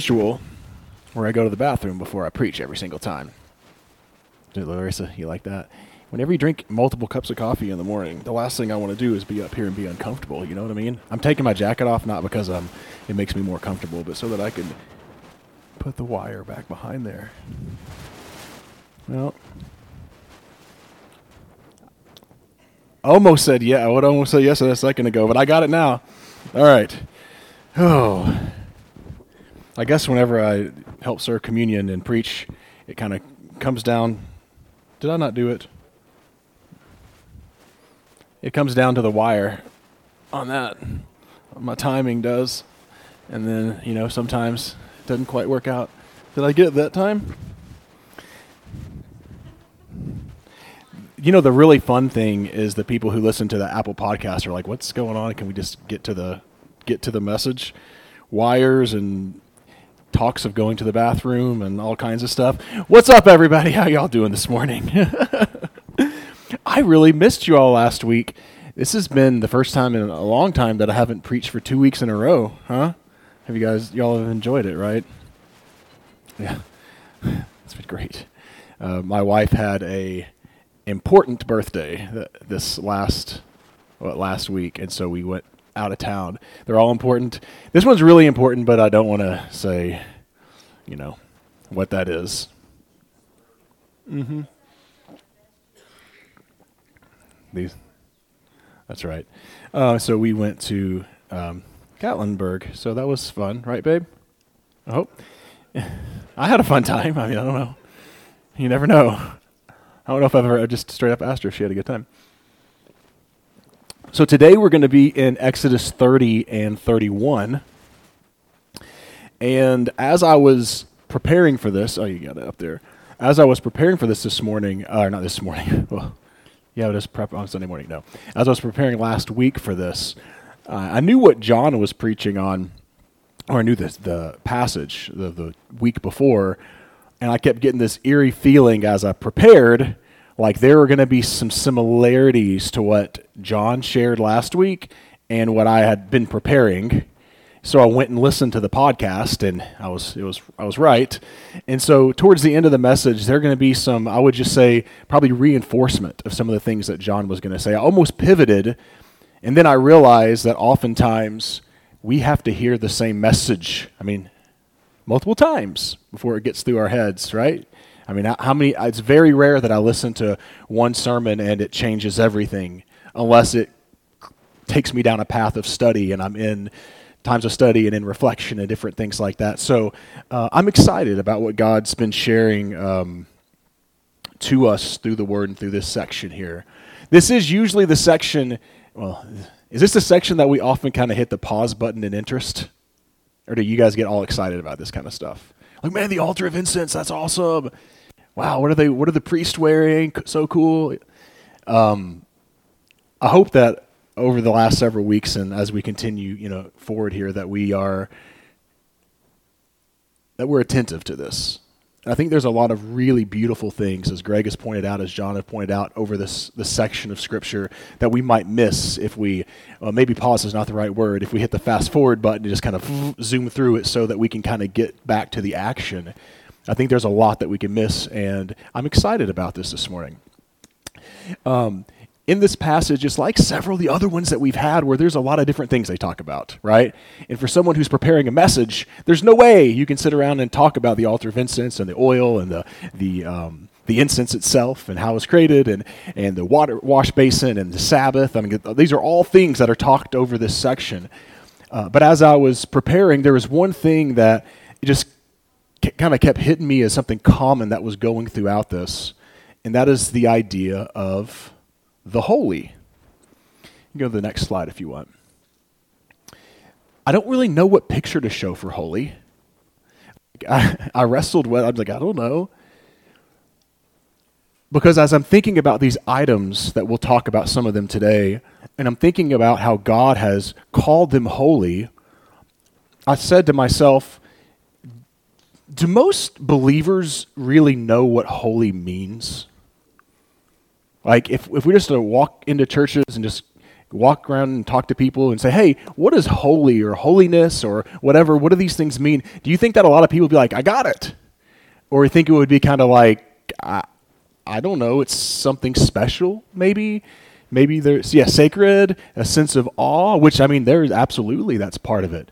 ritual where I go to the bathroom before I preach every single time. Dude, Larissa, you like that? Whenever you drink multiple cups of coffee in the morning, the last thing I want to do is be up here and be uncomfortable. You know what I mean? I'm taking my jacket off not because um, it makes me more comfortable, but so that I can put the wire back behind there. Well, almost said yeah. I would almost say yes a second ago, but I got it now. All right. Oh, I guess whenever I help serve communion and preach, it kind of comes down. Did I not do it? It comes down to the wire on that. My timing does. And then, you know, sometimes it doesn't quite work out. Did I get it that time? You know, the really fun thing is the people who listen to the Apple podcast are like, what's going on? Can we just get to the get to the message? Wires and talks of going to the bathroom and all kinds of stuff. What's up, everybody? How y'all doing this morning? I really missed you all last week. This has been the first time in a long time that I haven't preached for two weeks in a row, huh? Have you guys, y'all have enjoyed it, right? Yeah, it's been great. Uh, my wife had a important birthday this last last week, and so we went out of town. They're all important. This one's really important, but I don't want to say, you know, what that is. Mm-hmm. These. That's right. Uh, so we went to um, Gatlinburg. So that was fun, right, babe? I hope. I had a fun time. I mean, I don't know. You never know. I don't know if I've ever just straight up asked her if she had a good time. So today we're going to be in Exodus 30 and 31. And as I was preparing for this, oh, you got it up there. As I was preparing for this this morning, or uh, not this morning, well, yeah, it was prep on Sunday morning. No, as I was preparing last week for this, uh, I knew what John was preaching on, or I knew this the passage the, the week before, and I kept getting this eerie feeling as I prepared, like there were going to be some similarities to what John shared last week and what I had been preparing so I went and listened to the podcast, and I was it was I was right. And so towards the end of the message, there are going to be some I would just say probably reinforcement of some of the things that John was going to say. I almost pivoted, and then I realized that oftentimes we have to hear the same message. I mean, multiple times before it gets through our heads, right? I mean, how many? It's very rare that I listen to one sermon and it changes everything, unless it takes me down a path of study and I'm in times of study and in reflection and different things like that. So uh, I'm excited about what God's been sharing um, to us through the Word and through this section here. This is usually the section, well, is this the section that we often kind of hit the pause button in interest? Or do you guys get all excited about this kind of stuff? Like, man, the altar of incense, that's awesome. Wow, what are they, what are the priests wearing? So cool. Um, I hope that over the last several weeks and as we continue, you know, forward here that we are that we're attentive to this. I think there's a lot of really beautiful things, as Greg has pointed out, as John has pointed out, over this this section of Scripture that we might miss if we well, maybe pause is not the right word. If we hit the fast forward button and just kind of zoom through it, so that we can kind of get back to the action. I think there's a lot that we can miss, and I'm excited about this this morning. Um, in this passage is like several of the other ones that we've had where there's a lot of different things they talk about, right? And for someone who's preparing a message, there's no way you can sit around and talk about the altar of incense and the oil and the, the, um, the incense itself and how it's created and, and the water wash basin and the Sabbath. I mean, these are all things that are talked over this section. Uh, but as I was preparing, there was one thing that just kind of kept hitting me as something common that was going throughout this, and that is the idea of the holy. You go to the next slide if you want. I don't really know what picture to show for holy. I, I wrestled with. I was like, I don't know. Because as I'm thinking about these items that we'll talk about some of them today, and I'm thinking about how God has called them holy, I said to myself, do most believers really know what holy means? Like if if we just walk into churches and just walk around and talk to people and say, hey, what is holy or holiness or whatever? What do these things mean? Do you think that a lot of people would be like, I got it? Or you think it would be kind of like, I, I don't know, it's something special, maybe? Maybe there's, yeah, sacred, a sense of awe, which, I mean, there's absolutely, that's part of it.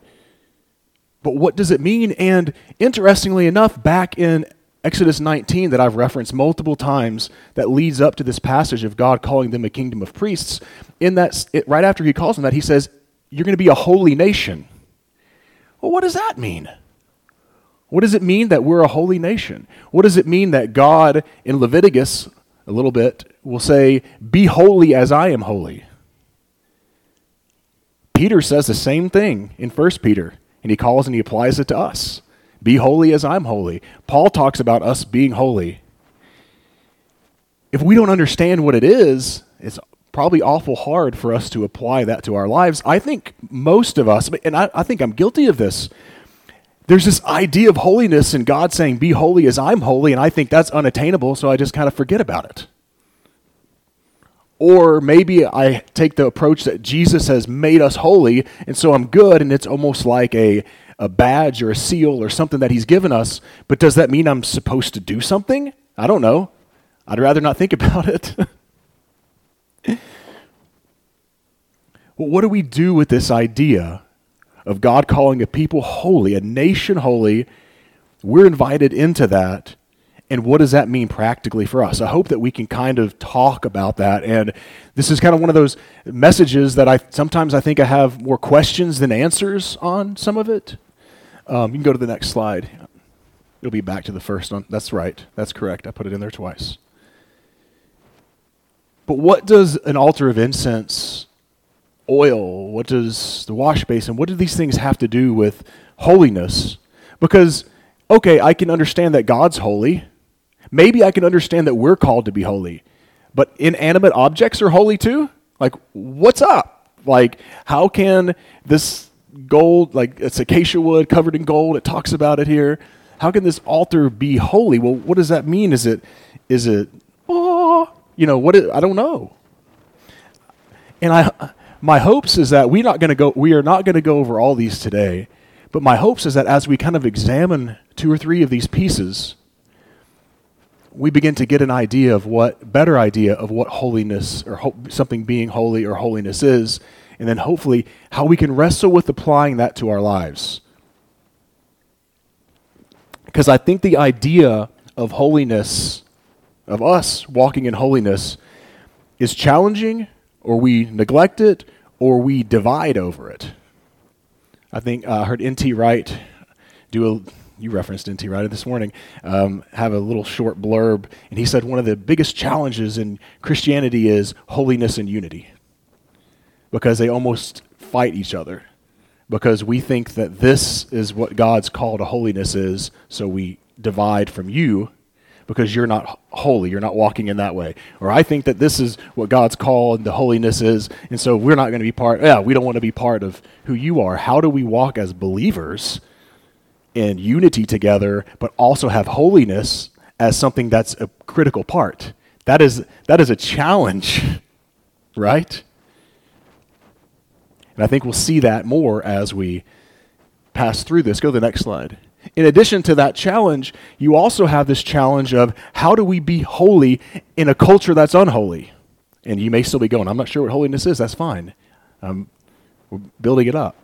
But what does it mean? And interestingly enough, back in Exodus 19 that I've referenced multiple times that leads up to this passage of God calling them a kingdom of priests. In that, it, right after he calls them that, he says, You're going to be a holy nation. Well, what does that mean? What does it mean that we're a holy nation? What does it mean that God in Leviticus, a little bit, will say, Be holy as I am holy? Peter says the same thing in 1 Peter, and he calls and he applies it to us. Be holy as I'm holy. Paul talks about us being holy. If we don't understand what it is, it's probably awful hard for us to apply that to our lives. I think most of us, and I, I think I'm guilty of this, there's this idea of holiness and God saying, Be holy as I'm holy, and I think that's unattainable, so I just kind of forget about it. Or maybe I take the approach that Jesus has made us holy, and so I'm good, and it's almost like a a badge or a seal or something that he's given us, but does that mean I'm supposed to do something? I don't know. I'd rather not think about it. well, what do we do with this idea of God calling a people holy, a nation holy? We're invited into that. And what does that mean practically for us? I hope that we can kind of talk about that. And this is kind of one of those messages that I sometimes I think I have more questions than answers on some of it. Um, you can go to the next slide. It'll be back to the first one. That's right. That's correct. I put it in there twice. But what does an altar of incense, oil, what does the wash basin, what do these things have to do with holiness? Because, okay, I can understand that God's holy. Maybe I can understand that we're called to be holy. But inanimate objects are holy too? Like, what's up? Like, how can this gold, like it's acacia wood covered in gold. It talks about it here. How can this altar be holy? Well, what does that mean? Is it, is it, oh, you know, what? Is, I don't know. And I, my hopes is that we're not going to go. We are not going to go over all these today. But my hopes is that as we kind of examine two or three of these pieces, we begin to get an idea of what better idea of what holiness or ho- something being holy or holiness is and then hopefully how we can wrestle with applying that to our lives. Because I think the idea of holiness, of us walking in holiness, is challenging, or we neglect it, or we divide over it. I think uh, I heard N.T. Wright do a you referenced N.T. Wright this morning, um, have a little short blurb, and he said one of the biggest challenges in Christianity is holiness and unity because they almost fight each other. Because we think that this is what God's call to holiness is, so we divide from you because you're not holy, you're not walking in that way. Or I think that this is what God's call and the holiness is, and so we're not going to be part, yeah, we don't want to be part of who you are. How do we walk as believers in unity together, but also have holiness as something that's a critical part? That is, that is a challenge, right? And I think we'll see that more as we pass through this. Go to the next slide. In addition to that challenge, you also have this challenge of how do we be holy in a culture that's unholy? And you may still be going, I'm not sure what holiness is. That's fine. We're building it up.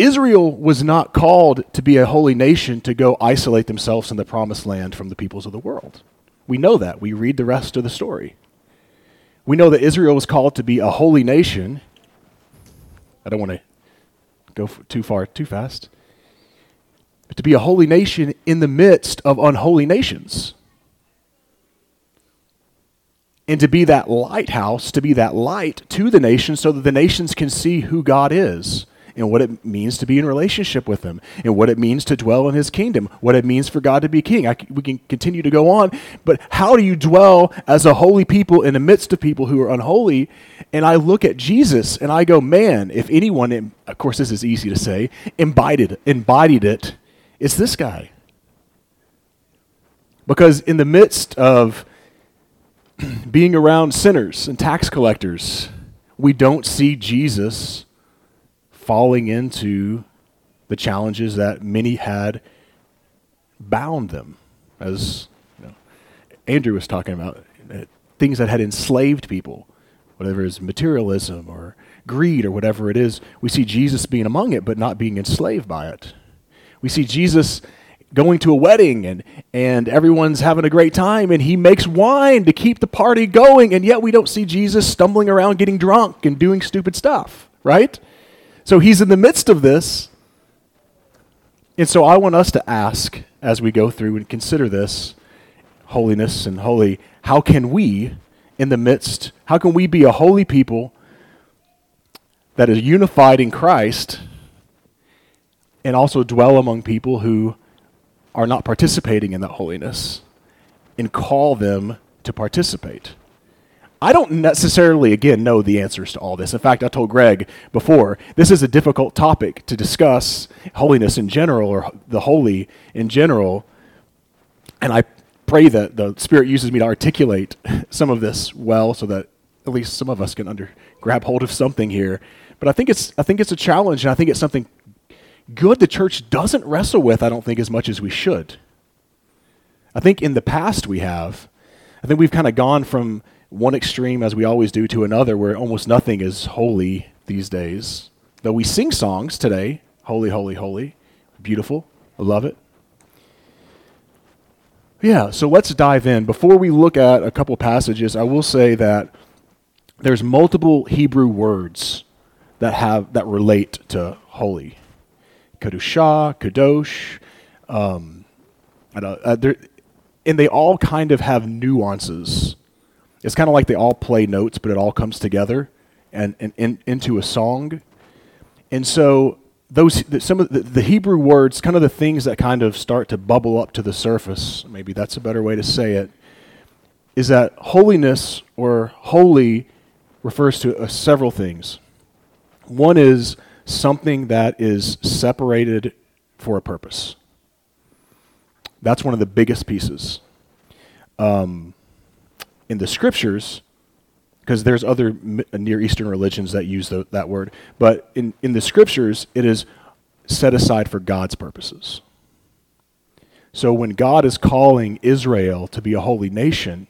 Israel was not called to be a holy nation to go isolate themselves in the promised land from the peoples of the world. We know that. We read the rest of the story. We know that Israel was called to be a holy nation I don't want to go too far, too fast. But to be a holy nation in the midst of unholy nations. And to be that lighthouse, to be that light to the nations so that the nations can see who God is and what it means to be in relationship with Him, and what it means to dwell in His kingdom, what it means for God to be king. I, we can continue to go on, but how do you dwell as a holy people in the midst of people who are unholy? And I look at Jesus and I go, man, if anyone, of course, this is easy to say, embodied, embodied it, it's this guy. Because in the midst of being around sinners and tax collectors, we don't see Jesus falling into the challenges that many had bound them, as you know, Andrew was talking about, uh, things that had enslaved people, whatever is materialism or greed or whatever it is. We see Jesus being among it, but not being enslaved by it. We see Jesus going to a wedding and, and everyone's having a great time and he makes wine to keep the party going and yet we don't see jesus stumbling around getting drunk and doing stupid stuff right so he's in the midst of this and so i want us to ask as we go through and consider this holiness and holy how can we in the midst how can we be a holy people that is unified in christ and also dwell among people who are not participating in that holiness and call them to participate. I don't necessarily, again, know the answers to all this. In fact, I told Greg before, this is a difficult topic to discuss holiness in general or the holy in general. And I pray that the Spirit uses me to articulate some of this well so that at least some of us can under, grab hold of something here. But I think it's, I think it's a challenge, and I think it's something good the church doesn't wrestle with, I don't think, as much as we should. I think in the past we have. I think we've kind of gone from one extreme, as we always do, to another where almost nothing is holy these days. Though we sing songs today holy, holy, holy. Beautiful. I love it. Yeah, so let's dive in. Before we look at a couple passages, I will say that there's multiple Hebrew words that have that relate to holy. Kedusha, Kadosh. Um, uh, and they all kind of have nuances. It's kind of like they all play notes, but it all comes together and, and, and into a song. And so those some of the, the, Hebrew words, kind of the things that kind of start to bubble up to the surface, maybe that's a better way to say it, is that holiness or holy refers to uh, several things. One is something that is separated for a purpose. That's one of the biggest pieces. Um, in the scriptures, because there's other Near Eastern religions that use the, that word, but in, in the scriptures, it is set aside for God's purposes. So when God is calling Israel to be a holy nation,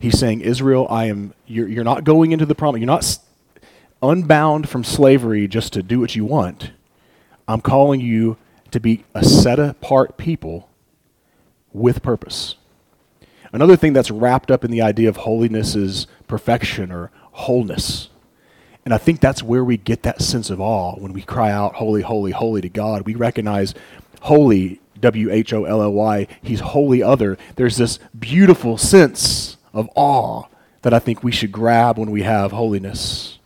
he's saying, Israel, I am, you're, you're not going into the promise, you're not unbound from slavery just to do what you want. I'm calling you to be a set apart people with purpose. Another thing that's wrapped up in the idea of holiness is perfection or wholeness. And I think that's where we get that sense of awe when we cry out, Holy, holy, holy to God. We recognize holy, W H O L L Y, He's holy other. There's this beautiful sense of awe that I think we should grab when we have holiness.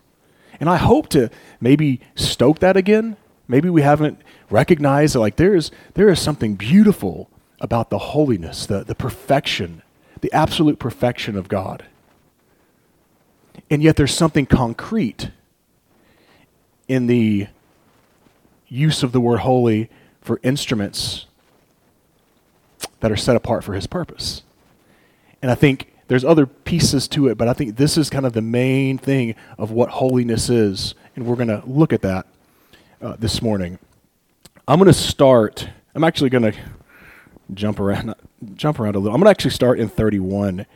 And I hope to maybe stoke that again. Maybe we haven't recognized that like there is there is something beautiful about the holiness, the, the perfection, the absolute perfection of God. And yet there's something concrete in the use of the word holy for instruments that are set apart for his purpose. And I think there's other pieces to it, but I think this is kind of the main thing of what holiness is. And we're going to look at that uh, this morning. I'm going to start, I'm actually going to jump around, jump around a little. I'm going to actually start in 31.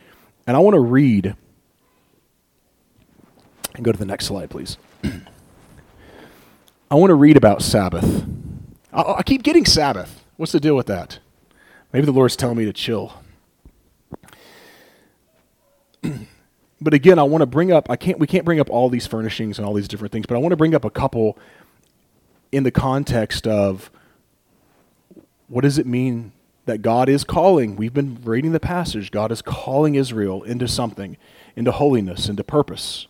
And I want to read, and go to the next slide, please. I want to read about Sabbath. I, I keep getting Sabbath. What's the deal with that? Maybe the Lord's telling me to chill. but again, I want to bring up I can't we can't bring up all these furnishings and all these different things, but I want to bring up a couple in the context of what does it mean that God is calling? We've been reading the passage. God is calling Israel into something, into holiness, into purpose.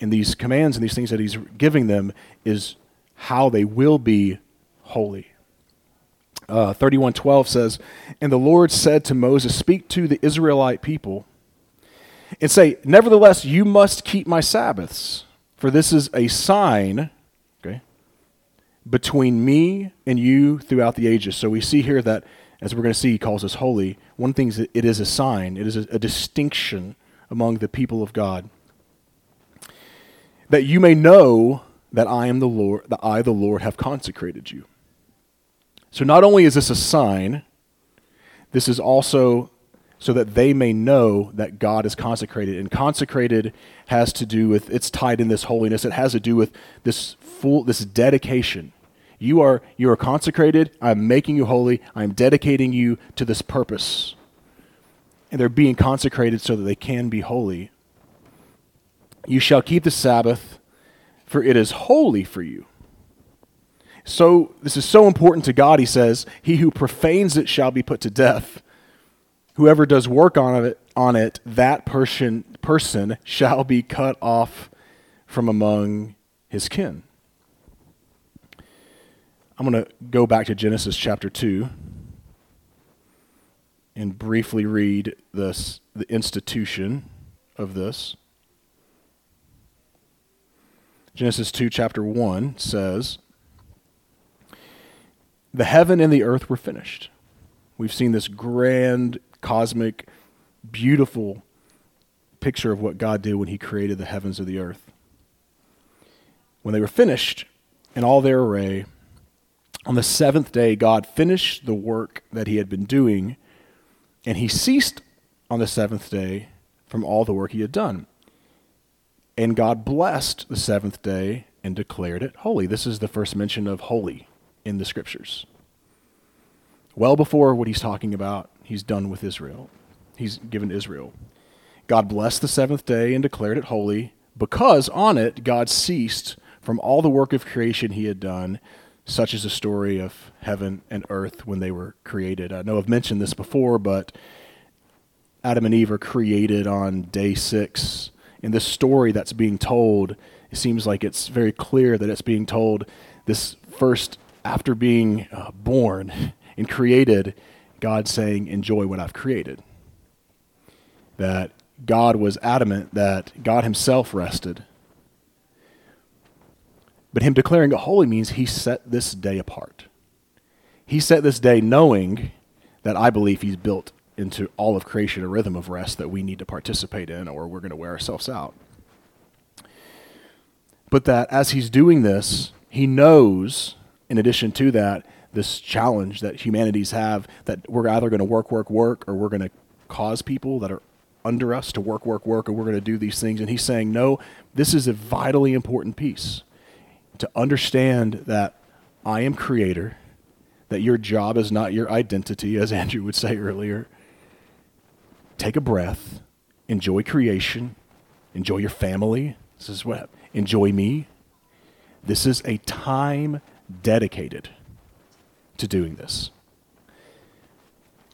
And these commands and these things that he's giving them is how they will be holy. Uh, 31:12 says, "And the Lord said to Moses, Speak to the Israelite people and say, Nevertheless, you must keep my Sabbaths, for this is a sign, okay, between me and you throughout the ages. So we see here that, as we're going to see, he calls us holy. One thing is it is a sign, it is a, a distinction among the people of God. that you may know that I am the Lord, that I, the Lord, have consecrated you. So not only is this a sign, this is also so that they may know that God is consecrated. And consecrated has to do with it's tied in this holiness. It has to do with this full this dedication. You are you are consecrated. I'm making you holy. I'm dedicating you to this purpose. And they're being consecrated so that they can be holy. You shall keep the Sabbath, for it is holy for you. So this is so important to God, he says, he who profanes it shall be put to death. Whoever does work on it, on it that person, person shall be cut off from among his kin. I'm going to go back to Genesis chapter 2 and briefly read this, the institution of this. Genesis 2, chapter 1 says, The heaven and the earth were finished. We've seen this grand, cosmic, beautiful picture of what God did when He created the heavens and the earth. When they were finished in all their array, on the seventh day, God finished the work that He had been doing, and He ceased on the seventh day from all the work He had done. And God blessed the seventh day and declared it holy. This is the first mention of holy in the scriptures. Well before what he's talking about, he's done with Israel. He's given Israel. God blessed the seventh day and declared it holy because on it God ceased from all the work of creation he had done, such as the story of heaven and earth when they were created. I know I've mentioned this before, but Adam and Eve are created on day six in this story that's being told, it seems like it's very clear that it's being told this first after being uh, born and created, God saying, Enjoy what I've created. That God was adamant that God Himself rested. But Him declaring it holy means He set this day apart. He set this day knowing that I believe He's built into all of creation a rhythm of rest that we need to participate in or we're going to wear ourselves out. But that as he's doing this, he knows, in addition to that, this challenge that humanities have that we're either going to work, work, work, or we're going to cause people that are under us to work, work, work, or we're going to do these things. And he's saying, no, this is a vitally important piece to understand that I am creator, that your job is not your identity, as Andrew would say earlier, take a breath, enjoy creation, enjoy your family. This is what enjoy me. This is a time dedicated to doing this.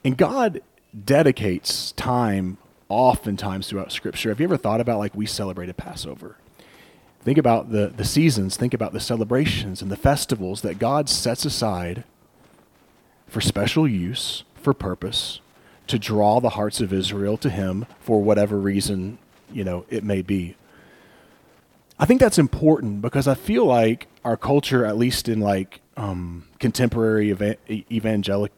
And God dedicates time oftentimes throughout Scripture. Have you ever thought about like we celebrated Passover? Think about the, the seasons, think about the celebrations and the festivals that God sets aside for special use, for purpose, to draw the hearts of Israel to him for whatever reason, you know, it may be. I think that's important because I feel like our culture, at least in like um, contemporary eva- evangelic,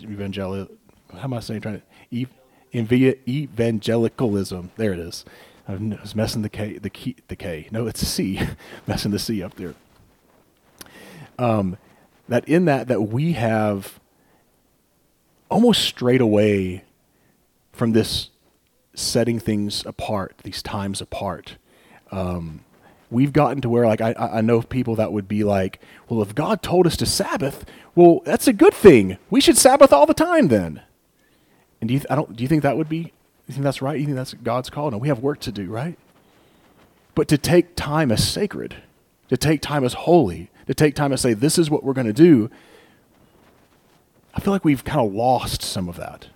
evangelic, how am I saying? Trying to ev- evangelicalism. There it is. I was messing the K, the key, the K. No, it's a C, messing the C up there. Um, that in that that we have almost straight away from this setting things apart, these times apart. Um, we've gotten to where, like, I, I know people that would be like, well, if God told us to Sabbath, well, that's a good thing. We should Sabbath all the time then. And do you, th- I don't, do you think that would be, you think that's right? You think that's God's call? No, we have work to do, right? But to take time as sacred, to take time as holy, to take time to say, this is what we're going to do, I feel like we've kind of lost some of that.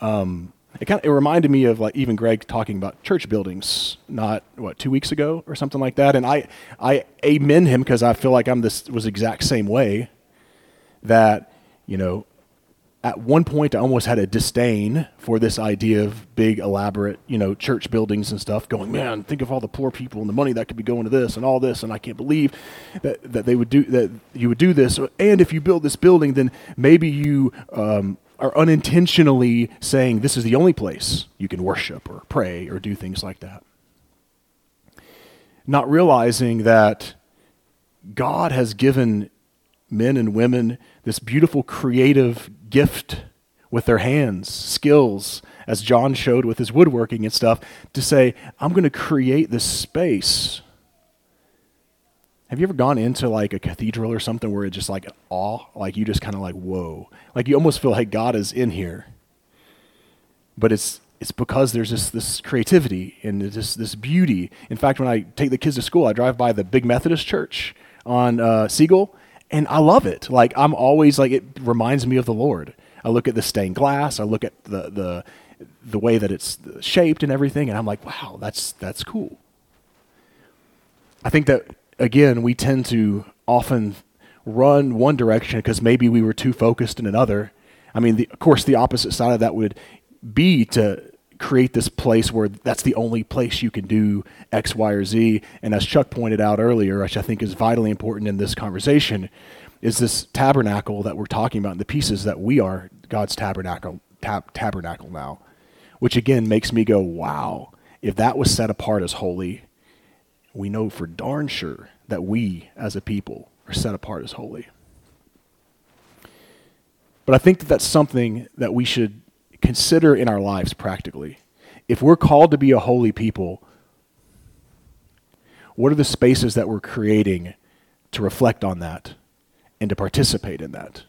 Um, it kind of it reminded me of like even Greg talking about church buildings not what two weeks ago or something like that, and I I amen him because I feel like I'm this was exact same way. That you know at one point I almost had a disdain for this idea of big, elaborate, you know, church buildings and stuff. Going, man, think of all the poor people and the money that could be going to this and all this, and I can't believe that that they would do that. You would do this, and if you build this building, then maybe you um, are unintentionally saying this is the only place you can worship or pray or do things like that. not realizing that God has given men and women this beautiful creative gift with their hands, skills, as John showed with his woodworking and stuff, to say, I'm going to create this space. Have you ever gone into like a cathedral or something where it's just like awe? Like you just kind of like, whoa. Like you almost feel like God is in here. But it's it's because there's this this creativity and this this beauty. In fact, when I take the kids to school, I drive by the big Methodist church on uh, Siegel, and I love it. Like I'm always like it reminds me of the Lord. I look at the stained glass. I look at the the the way that it's shaped and everything, and I'm like, wow, that's that's cool. I think that again, we tend to often run one direction because maybe we were too focused in another. I mean, the, of course, the opposite side of that would be to create this place where that's the only place you can do X, Y, or Z. And as Chuck pointed out earlier, which I think is vitally important in this conversation, is this tabernacle that we're talking about, and the pieces that we are God's tabernacle, tab- tabernacle now, which again makes me go, wow, if that was set apart as holy, we know for darn sure that we as a people are set apart as holy. But I think that that's something that we should consider in our lives practically. If we're called to be a holy people, what are the spaces that we're creating to reflect on that and to participate in that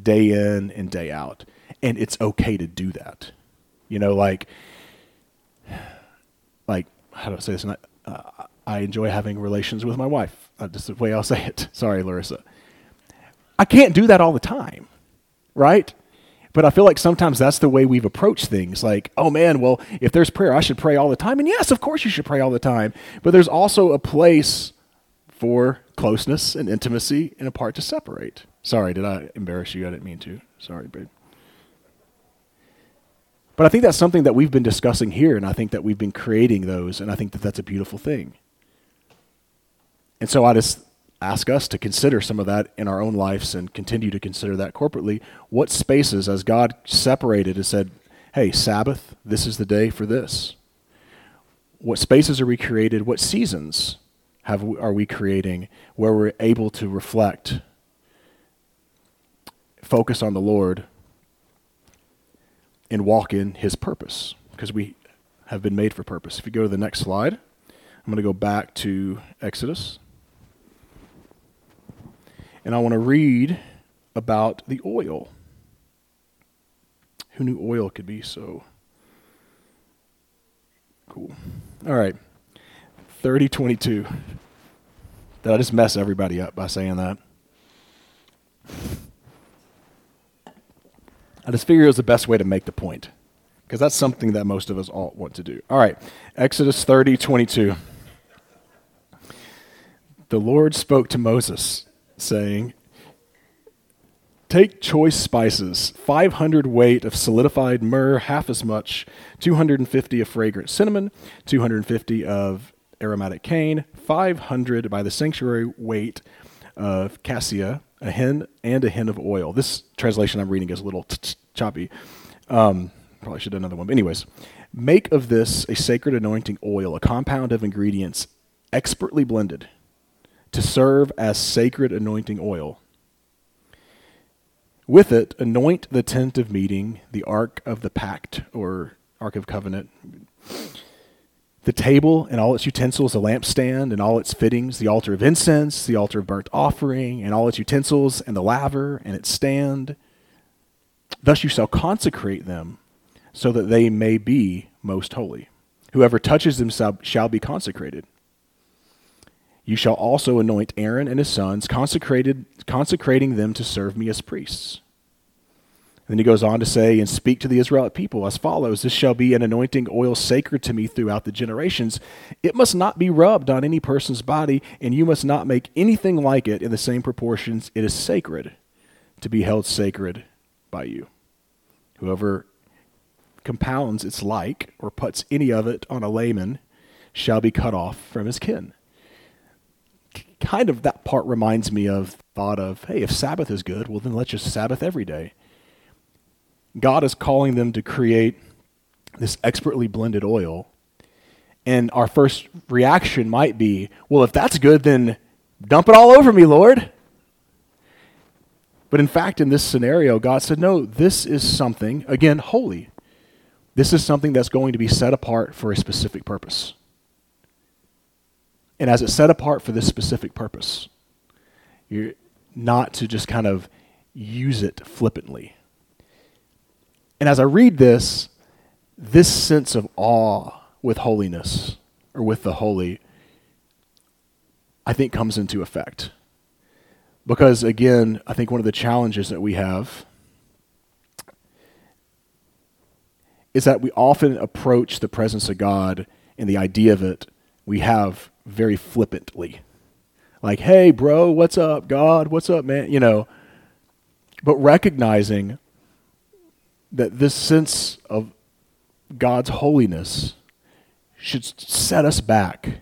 day in and day out? And it's okay to do that. You know, like, like how do I say this? Uh, I enjoy having relations with my wife. Uh, just the way I'll say it. Sorry, Larissa. I can't do that all the time, right? But I feel like sometimes that's the way we've approached things. Like, oh man, well, if there's prayer, I should pray all the time. And yes, of course you should pray all the time. But there's also a place for closeness and intimacy and a part to separate. Sorry, did I embarrass you? I didn't mean to. Sorry, babe. But I think that's something that we've been discussing here, and I think that we've been creating those, and I think that that's a beautiful thing. And so I just ask us to consider some of that in our own lives and continue to consider that corporately. What spaces, as God separated and said, hey, Sabbath, this is the day for this? What spaces are we created? What seasons have we, are we creating where we're able to reflect, focus on the Lord, and walk in His purpose? Because we have been made for purpose. If you go to the next slide, I'm going to go back to Exodus. And I want to read about the oil. Who knew oil could be so cool? All right. 3022. Did I just mess everybody up by saying that? I just figured it was the best way to make the point because that's something that most of us all want to do. All right, Exodus 30 22. The Lord spoke to Moses saying, Take choice spices, 500 weight of solidified myrrh, half as much, 250 of fragrant cinnamon, 250 of aromatic cane, 500 by the sanctuary weight of cassia, a hin and a hin of oil. This translation I'm reading is a little choppy. Um, probably should have another one. But anyways, make of this a sacred anointing oil, a compound of ingredients expertly blended to serve as sacred anointing oil. With it, anoint the tent of meeting, the ark of the pact, or ark of covenant, the table and all its utensils, the lampstand and all its fittings, the altar of incense, the altar of burnt offering, and all its utensils, and the laver and its stand. Thus you shall consecrate them, so that they may be most holy. Whoever touches them shall be consecrated. You shall also anoint Aaron and his sons, consecrated, consecrating them to serve me as priests. And then he goes on to say, and speak to the Israelite people as follows This shall be an anointing oil sacred to me throughout the generations. It must not be rubbed on any person's body, and you must not make anything like it in the same proportions. It is sacred to be held sacred by you. Whoever compounds its like or puts any of it on a layman shall be cut off from his kin kind of that part reminds me of thought of, hey, if Sabbath is good, well then let's just Sabbath every day. God is calling them to create this expertly blended oil And our first reaction might be, well, if that's good, then dump it all over me, Lord. But in fact, in this scenario, God said, no, this is something, again, holy. This is something that's going to be set apart for a specific purpose. And as it's set apart for this specific purpose, you're not to just kind of use it flippantly. And as I read this, this sense of awe with holiness or with the holy, I think comes into effect. Because again, I think one of the challenges that we have is that we often approach the presence of God and the idea of it we have very flippantly. Like, hey, bro, what's up, God? What's up, man? You know, but recognizing that this sense of God's holiness should set us back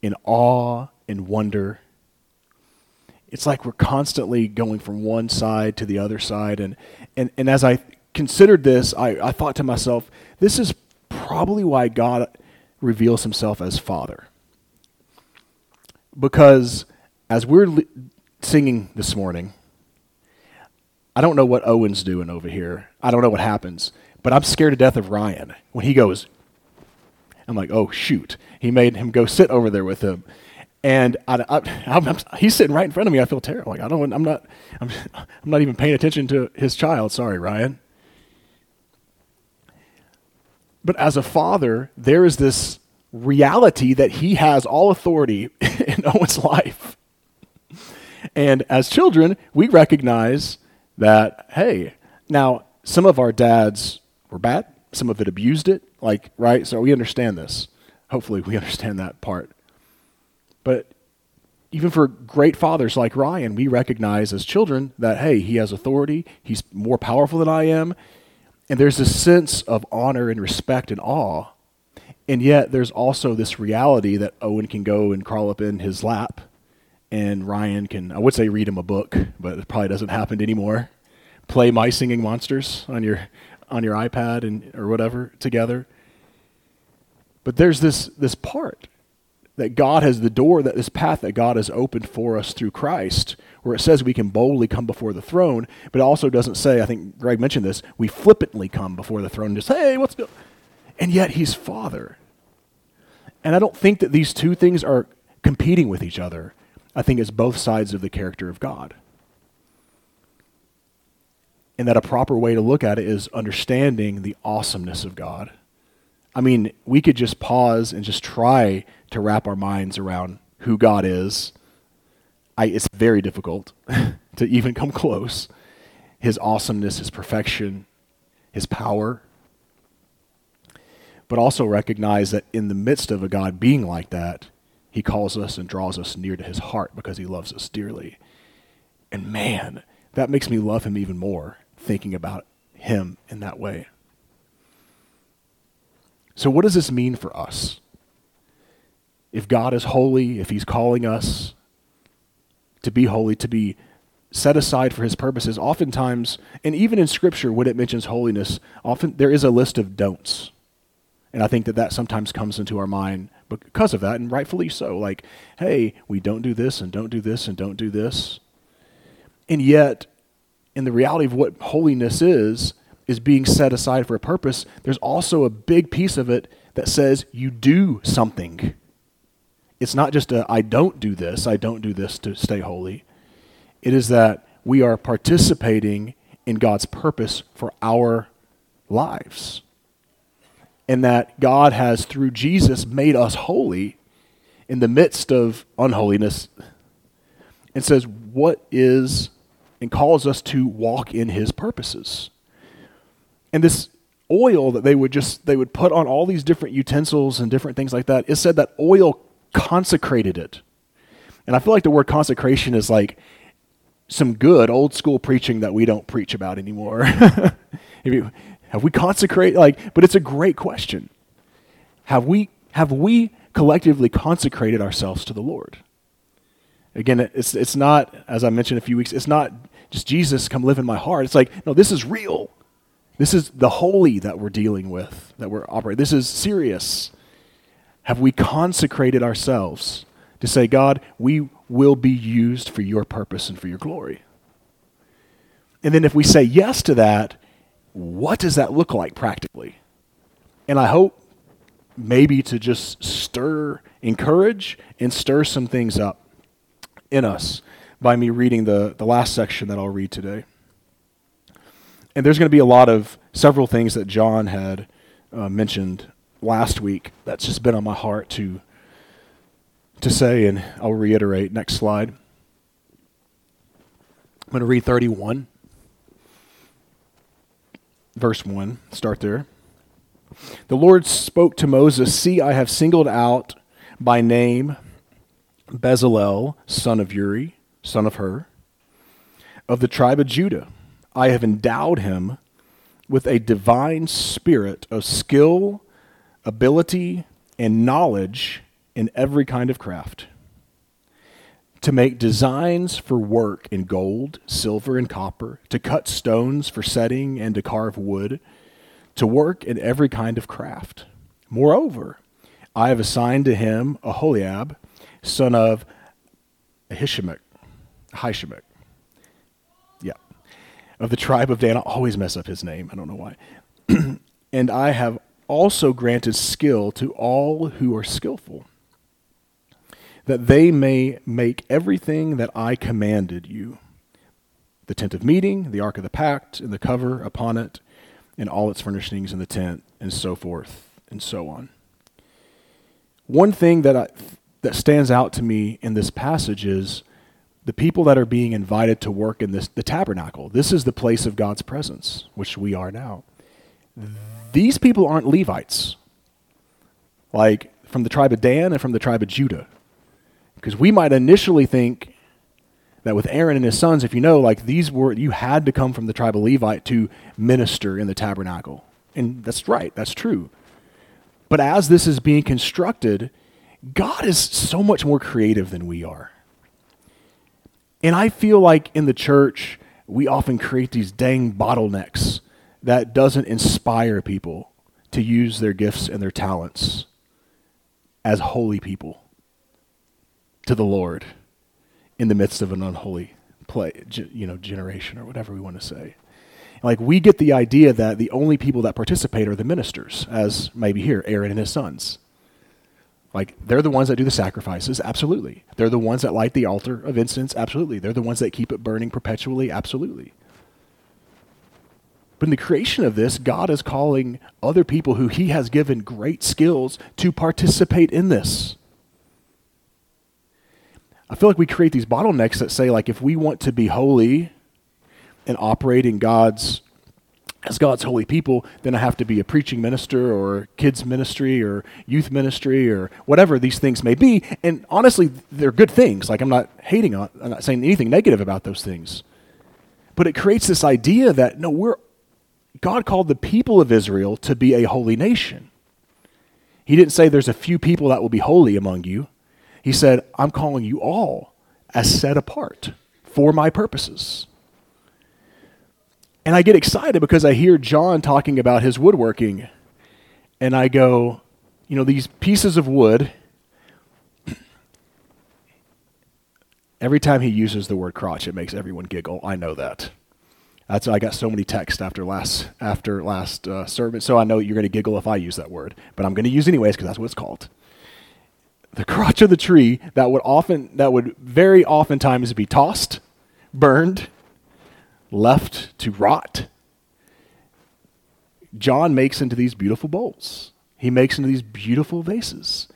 in awe and wonder. It's like we're constantly going from one side to the other side. And, and, and as I considered this, I, I thought to myself, this is probably why God reveals himself as Father. Because as we're li- singing this morning, I don't know what Owen's doing over here. I don't know what happens, but I'm scared to death of Ryan when he goes. I'm like, oh shoot! He made him go sit over there with him, and I, I, he's sitting right in front of me. I feel terrible. Like I don't. I'm not. I'm, I'm not even paying attention to his child. Sorry, Ryan. But as a father, there is this reality that he has all authority in Owen's life. And as children, we recognize that, hey, now some of our dads were bad, some of it abused it, like, right? So we understand this. Hopefully, we understand that part. But even for great fathers like Ryan, we recognize as children that, hey, he has authority, he's more powerful than I am, and there's this sense of honor and respect and awe. And yet, there's also this reality that Owen can go and crawl up in his lap and Ryan can, I would say read him a book, but it probably doesn't happen anymore. Play My Singing Monsters on your, on your iPad and, or whatever together. But there's this, this part that God has the door, that this path that God has opened for us through Christ, where it says we can boldly come before the throne, but it also doesn't say, I think Greg mentioned this, we flippantly come before the throne and just, hey, what's going And yet he's Father. And I don't think that these two things are competing with each other. I think it's both sides of the character of God. And that a proper way to look at it is understanding the awesomeness of God. I mean, we could just pause and just try to wrap our minds around who God is. I, it's very difficult to even come close. His awesomeness, his perfection, his power. But also recognize that in the midst of a God being like that, he calls us and draws us near to his heart because he loves us dearly. And man, that makes me love him even more, thinking about him in that way. So, what does this mean for us? If God is holy, if he's calling us to be holy, to be set aside for his purposes, oftentimes, and even in Scripture, when it mentions holiness, often there is a list of don'ts. And I think that that sometimes comes into our mind because of that, and rightfully so. Like, hey, we don't do this and don't do this and don't do this. And yet, in the reality of what holiness is, is being set aside for a purpose, there's also a big piece of it that says you do something. It's not just a, I don't do this, I don't do this to stay holy. It is that we are participating in God's purpose for our lives and that God has, through Jesus, made us holy in the midst of unholiness and says, What is, and calls us to walk in his purposes. And this oil that they would just, they would put on all these different utensils and different things like that, it said that oil consecrated it. And I feel like the word consecration is like some good old school preaching that we don't preach about anymore. if you, have we consecrated? Like, but it's a great question. Have we have we collectively consecrated ourselves to the Lord? Again, it's it's not as I mentioned a few weeks. It's not just Jesus come live in my heart. It's like no, this is real. This is the holy that we're dealing with, that we're operating. This is serious. Have we consecrated ourselves to say, God, we will be used for your purpose and for your glory? And then if we say yes to that, what does that look like practically? And I hope maybe to just stir, encourage, and stir some things up in us by me reading the, the last section that I'll read today. And there's going to be a lot of several things that John had uh, mentioned last week that's just been on my heart to to say, and I'll reiterate. Next slide. I'm going to read 31, verse 1. Start there. The Lord spoke to Moses See, I have singled out by name Bezalel, son of Uri, son of Hur, of the tribe of Judah. I have endowed him with a divine spirit of skill, ability, and knowledge in every kind of craft. To make designs for work in gold, silver, and copper, to cut stones for setting, and to carve wood to work in every kind of craft. Moreover, I have assigned to him Aholiab, son of Ahishamach, Ahishamach, yeah, of the tribe of Dan. I always mess up his name. I don't know why. and I have also granted skill to all who are skillful, that they may make everything that I commanded you the tent of meeting, the ark of the pact, and the cover upon it and all its furnishings in the tent, and so forth and so on. One thing that I, that stands out to me in this passage is the people that are being invited to work in this the tabernacle. This is the place of God's presence, which we are now. These people aren't Levites, like from the tribe of Dan and from the tribe of Judah, because we might initially think that with Aaron and his sons, if you know, like these were, you had to come from the tribe of Levite to minister in the tabernacle. And that's right, that's true. But as this is being constructed, God is so much more creative than we are. And I feel like in the church, we often create these dang bottlenecks that doesn't inspire people to use their gifts and their talents as holy people to the Lord in the midst of an unholy play, you know, generation or whatever we want to say. Like we get the idea that the only people that participate are the ministers, as maybe here Aaron and his sons. Like they're the ones that do the sacrifices, absolutely. They're the ones that light the altar of incense, absolutely. They're the ones that keep it burning perpetually, absolutely. But in the creation of this, God is calling other people who He has given great skills to participate in this. I feel like we create these bottlenecks that say, like, if we want to be holy and operate in God's as God's holy people, then I have to be a preaching minister or kids ministry or youth ministry or whatever these things may be. And honestly, they're good things. Like I'm not hating on, I'm not saying anything negative about those things. But it creates this idea that no, we're God called the people of Israel to be a holy nation. He didn't say there's a few people that will be holy among you. He said, I'm calling you all as set apart for my purposes. And I get excited because I hear John talking about his woodworking. And I go, you know, these pieces of wood, every time he uses the word crotch, it makes everyone giggle. I know that. That's I got so many texts after last after last uh, service, so I know you're going to giggle if I use that word, but I'm going to use anyways because that's what it's called the crotch of the tree that would often that would very oftentimes be tossed, burned, left to rot. John makes into these beautiful bowls. He makes into these beautiful vases.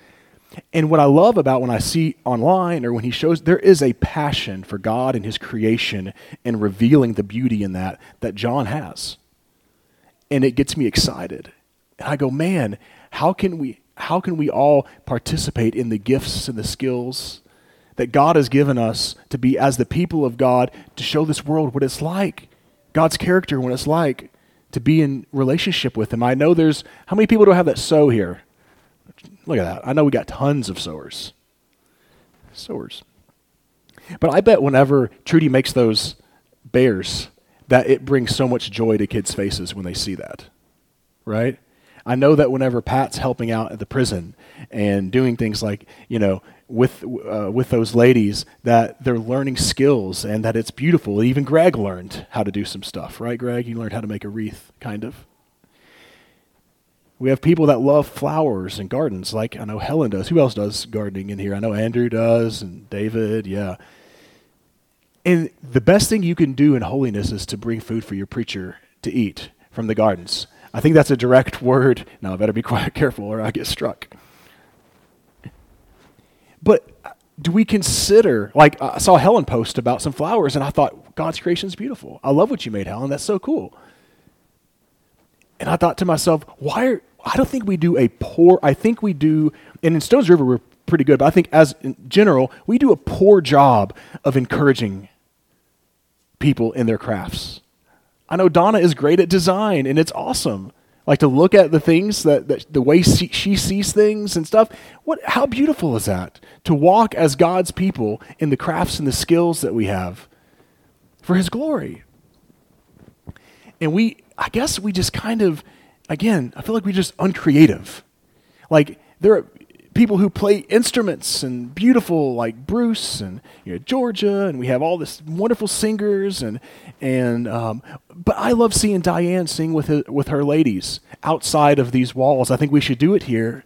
And what I love about when I see online or when he shows, there is a passion for God and his creation and revealing the beauty in that that John has. And it gets me excited. And I go, man, how can we how can we all participate in the gifts and the skills that God has given us to be as the people of God to show this world what it's like, God's character, what it's like to be in relationship with Him. I know there's, how many people do I have that sow here? Look at that. I know we got tons of sowers. Sowers. But I bet whenever Trudy makes those bears, that it brings so much joy to kids' faces when they see that, right? I know that whenever Pat's helping out at the prison and doing things like, you know, with uh, with those ladies that they're learning skills and that it's beautiful. Even Greg learned how to do some stuff, right? Greg, you learned how to make a wreath, kind of. We have people that love flowers and gardens, like I know Helen does. Who else does gardening in here? I know Andrew does, and David, yeah. And the best thing you can do in holiness is to bring food for your preacher to eat from the gardens. I think that's a direct word. Now I better be quite careful or I get struck. But uh, do we consider, like, I saw Helen post about some flowers, and I thought, God's creation is beautiful. I love what you made, Helen. That's so cool. And I thought to myself, why are, I don't think we do a poor, I think we do, and in Stones River, we're pretty good, but I think as in general, we do a poor job of encouraging people in their crafts. I know Donna is great at design, and it's awesome. Like to look at the things that, that the way she, she sees things and stuff. What how beautiful is that? To walk as god's people in the crafts and the skills that we have for his glory. And we i guess we just kind of again i feel like we're just uncreative. Like there are people who play instruments and beautiful like Bruce and you know, Georgia, and we have all this wonderful singers and and um, but I love seeing Diane sing with his, with her ladies outside of these walls. I think we should do it here.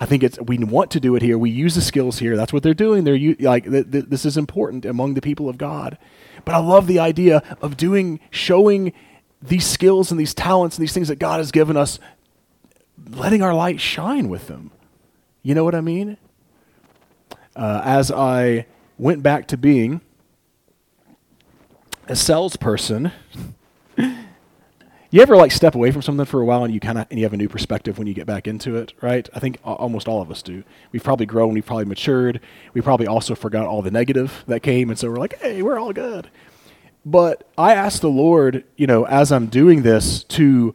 I think it's we want to do it here. We use the skills here. That's what they're doing. They're like th- th- this is important among the people of God. But I love the idea of doing showing these skills and these talents and these things that God has given us, letting our light shine with them. You know what I mean? Uh, as I went back to being a salesperson, you ever like step away from something for a while and you kind of and you have a new perspective when you get back into it, right? I think almost all of us do. We've probably grown, we've probably matured. We probably also forgot all the negative that came, and so we're like, hey, we're all good. But I asked the Lord, you know, as I'm doing this, to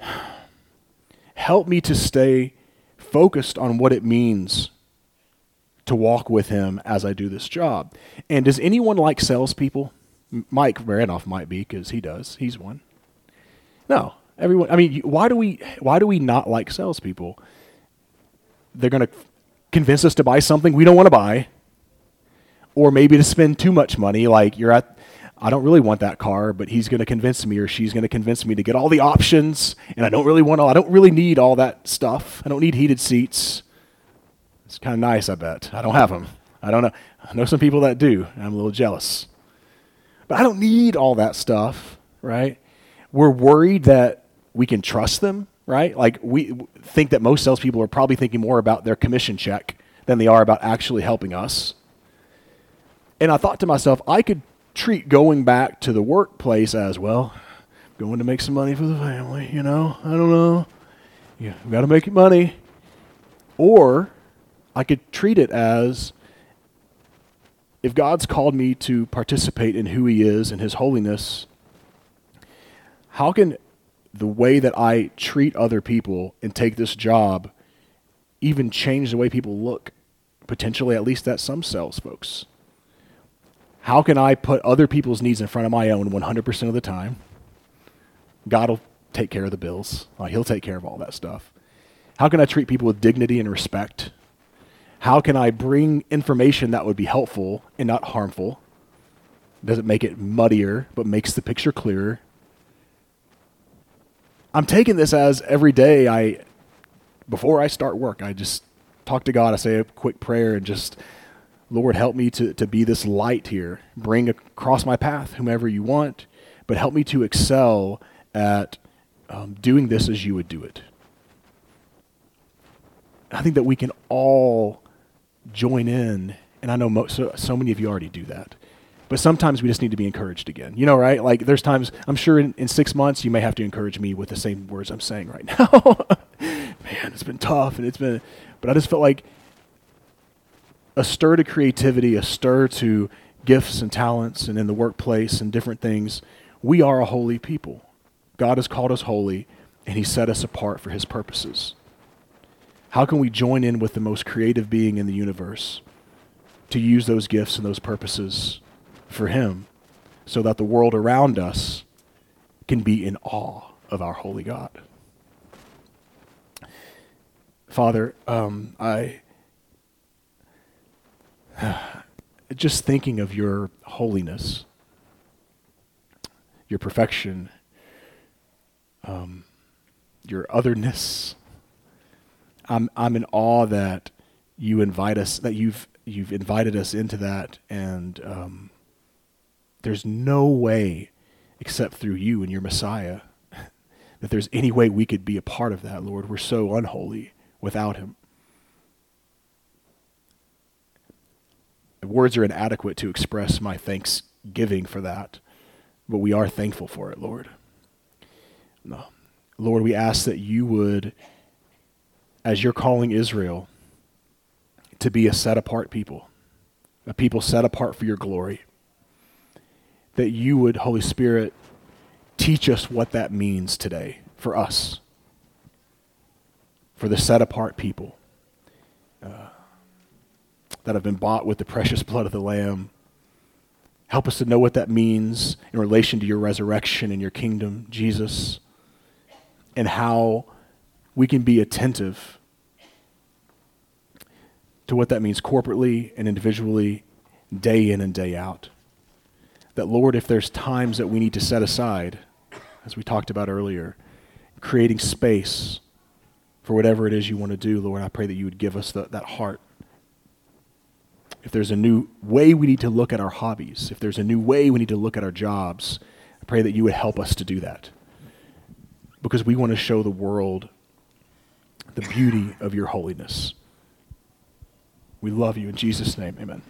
help me to stay focused on what it means to walk with him as I do this job. And does anyone like salespeople? Mike Randolph might be because he does. He's one. No, everyone. I mean, why do we why do we not like salespeople? They're going to convince us to buy something we don't want to buy, or maybe to spend too much money. Like you're at I don't really want that car, but he's going to convince me or she's going to convince me to get all the options, and I don't really want all, I don't really need all that stuff. I don't need heated seats. It's kind of nice, I bet. I don't have them. I don't know. I know some people that do. I'm a little jealous. But I don't need all that stuff, right? We're worried that we can trust them, right? Like we think that most salespeople are probably thinking more about their commission check than they are about actually helping us. And I thought to myself, I could treat going back to the workplace as well, going to make some money for the family, you know? I don't know. You got to make money. Or I could treat it as if God's called me to participate in who He is and His holiness, how can the way that I treat other people and take this job even change the way people look? Potentially, at least at some sales folks. How can I put other people's needs in front of my own 100% of the time? God will take care of the bills. Like, he'll take care of all that stuff. How can I treat people with dignity and respect? How can I bring information that would be helpful and not harmful? Doesn't make it muddier, but makes the picture clearer. I'm taking this as every day I, before I start work, I just talk to God. I say a quick prayer and just Lord, help me to, to be this light here. Bring across my path whomever you want, but help me to excel at um, doing this as you would do it. I think that we can all join in, and I know mo- so, so many of you already do that. But sometimes we just need to be encouraged again. You know, right? Like there's times, I'm sure in, in six months, you may have to encourage me with the same words I'm saying right now. Man, it's been tough, and it's been, but I just felt like a stir to creativity, a stir to gifts and talents and in the workplace and different things. We are a holy people. God has called us holy, and He set us apart for His purposes. How can we join in with the most creative being in the universe to use those gifts and those purposes for Him so that the world around us can be in awe of our holy God? Father, um, I just thinking of your holiness, your perfection, um, your otherness. I'm I'm in awe that you invite us that you've you've invited us into that, and um, there's no way except through you and your Messiah that there's any way we could be a part of that, Lord. We're so unholy without Him. Words are inadequate to express my thanksgiving for that, but we are thankful for it, Lord. No. Lord, we ask that you would, as you're calling Israel, to be a set apart people, a people set apart for your glory, that you would, Holy Spirit, teach us what that means today for us, for the set apart people uh, that have been bought with the precious blood of the Lamb. Help us to know what that means in relation to your resurrection and your kingdom, Jesus, and how we can be attentive to what that means corporately and individually, day in and day out. That, Lord, if there's times that we need to set aside, as we talked about earlier, creating space for whatever it is you want to do, Lord, I pray that you would give us the, that heart. If there's a new way we need to look at our hobbies, if there's a new way we need to look at our jobs, I pray that you would help us to do that. Because we want to show the world the beauty of your holiness. We love you. In Jesus' name, amen.